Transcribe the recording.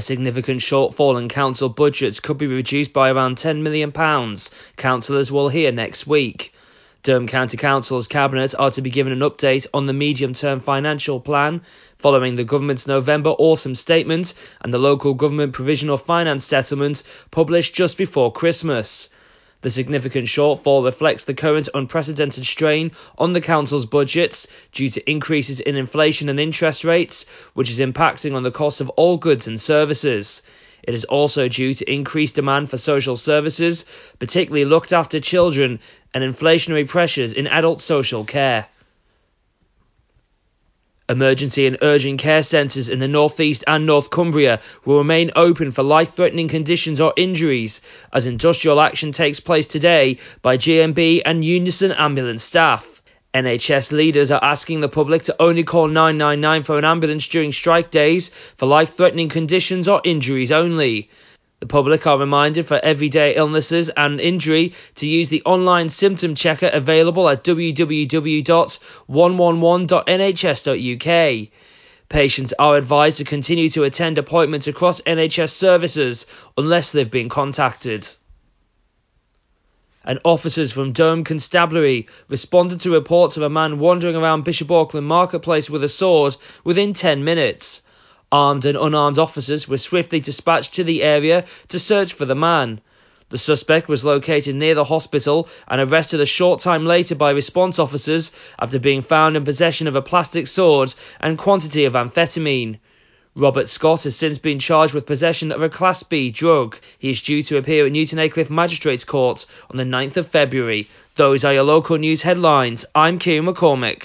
A significant shortfall in council budgets could be reduced by around £10 million, councillors will hear next week. Durham County Council's Cabinet are to be given an update on the medium term financial plan following the government's November autumn statement and the local government provisional finance settlement published just before Christmas. The significant shortfall reflects the current unprecedented strain on the council's budgets due to increases in inflation and interest rates, which is impacting on the cost of all goods and services. It is also due to increased demand for social services, particularly looked after children, and inflationary pressures in adult social care. Emergency and urgent care centres in the northeast and North Cumbria will remain open for life threatening conditions or injuries as industrial action takes place today by GMB and Unison ambulance staff. NHS leaders are asking the public to only call 999 for an ambulance during strike days for life threatening conditions or injuries only. The public are reminded for everyday illnesses and injury to use the online symptom checker available at www.111.nhs.uk. Patients are advised to continue to attend appointments across NHS services unless they've been contacted. And officers from Durham Constabulary responded to reports of a man wandering around Bishop Auckland Marketplace with a sword within 10 minutes. Armed and unarmed officers were swiftly dispatched to the area to search for the man. The suspect was located near the hospital and arrested a short time later by response officers after being found in possession of a plastic sword and quantity of amphetamine. Robert Scott has since been charged with possession of a Class B drug. He is due to appear at Newton Aycliffe Magistrates Court on the 9th of February. Those are your local news headlines. I'm Kieran McCormick.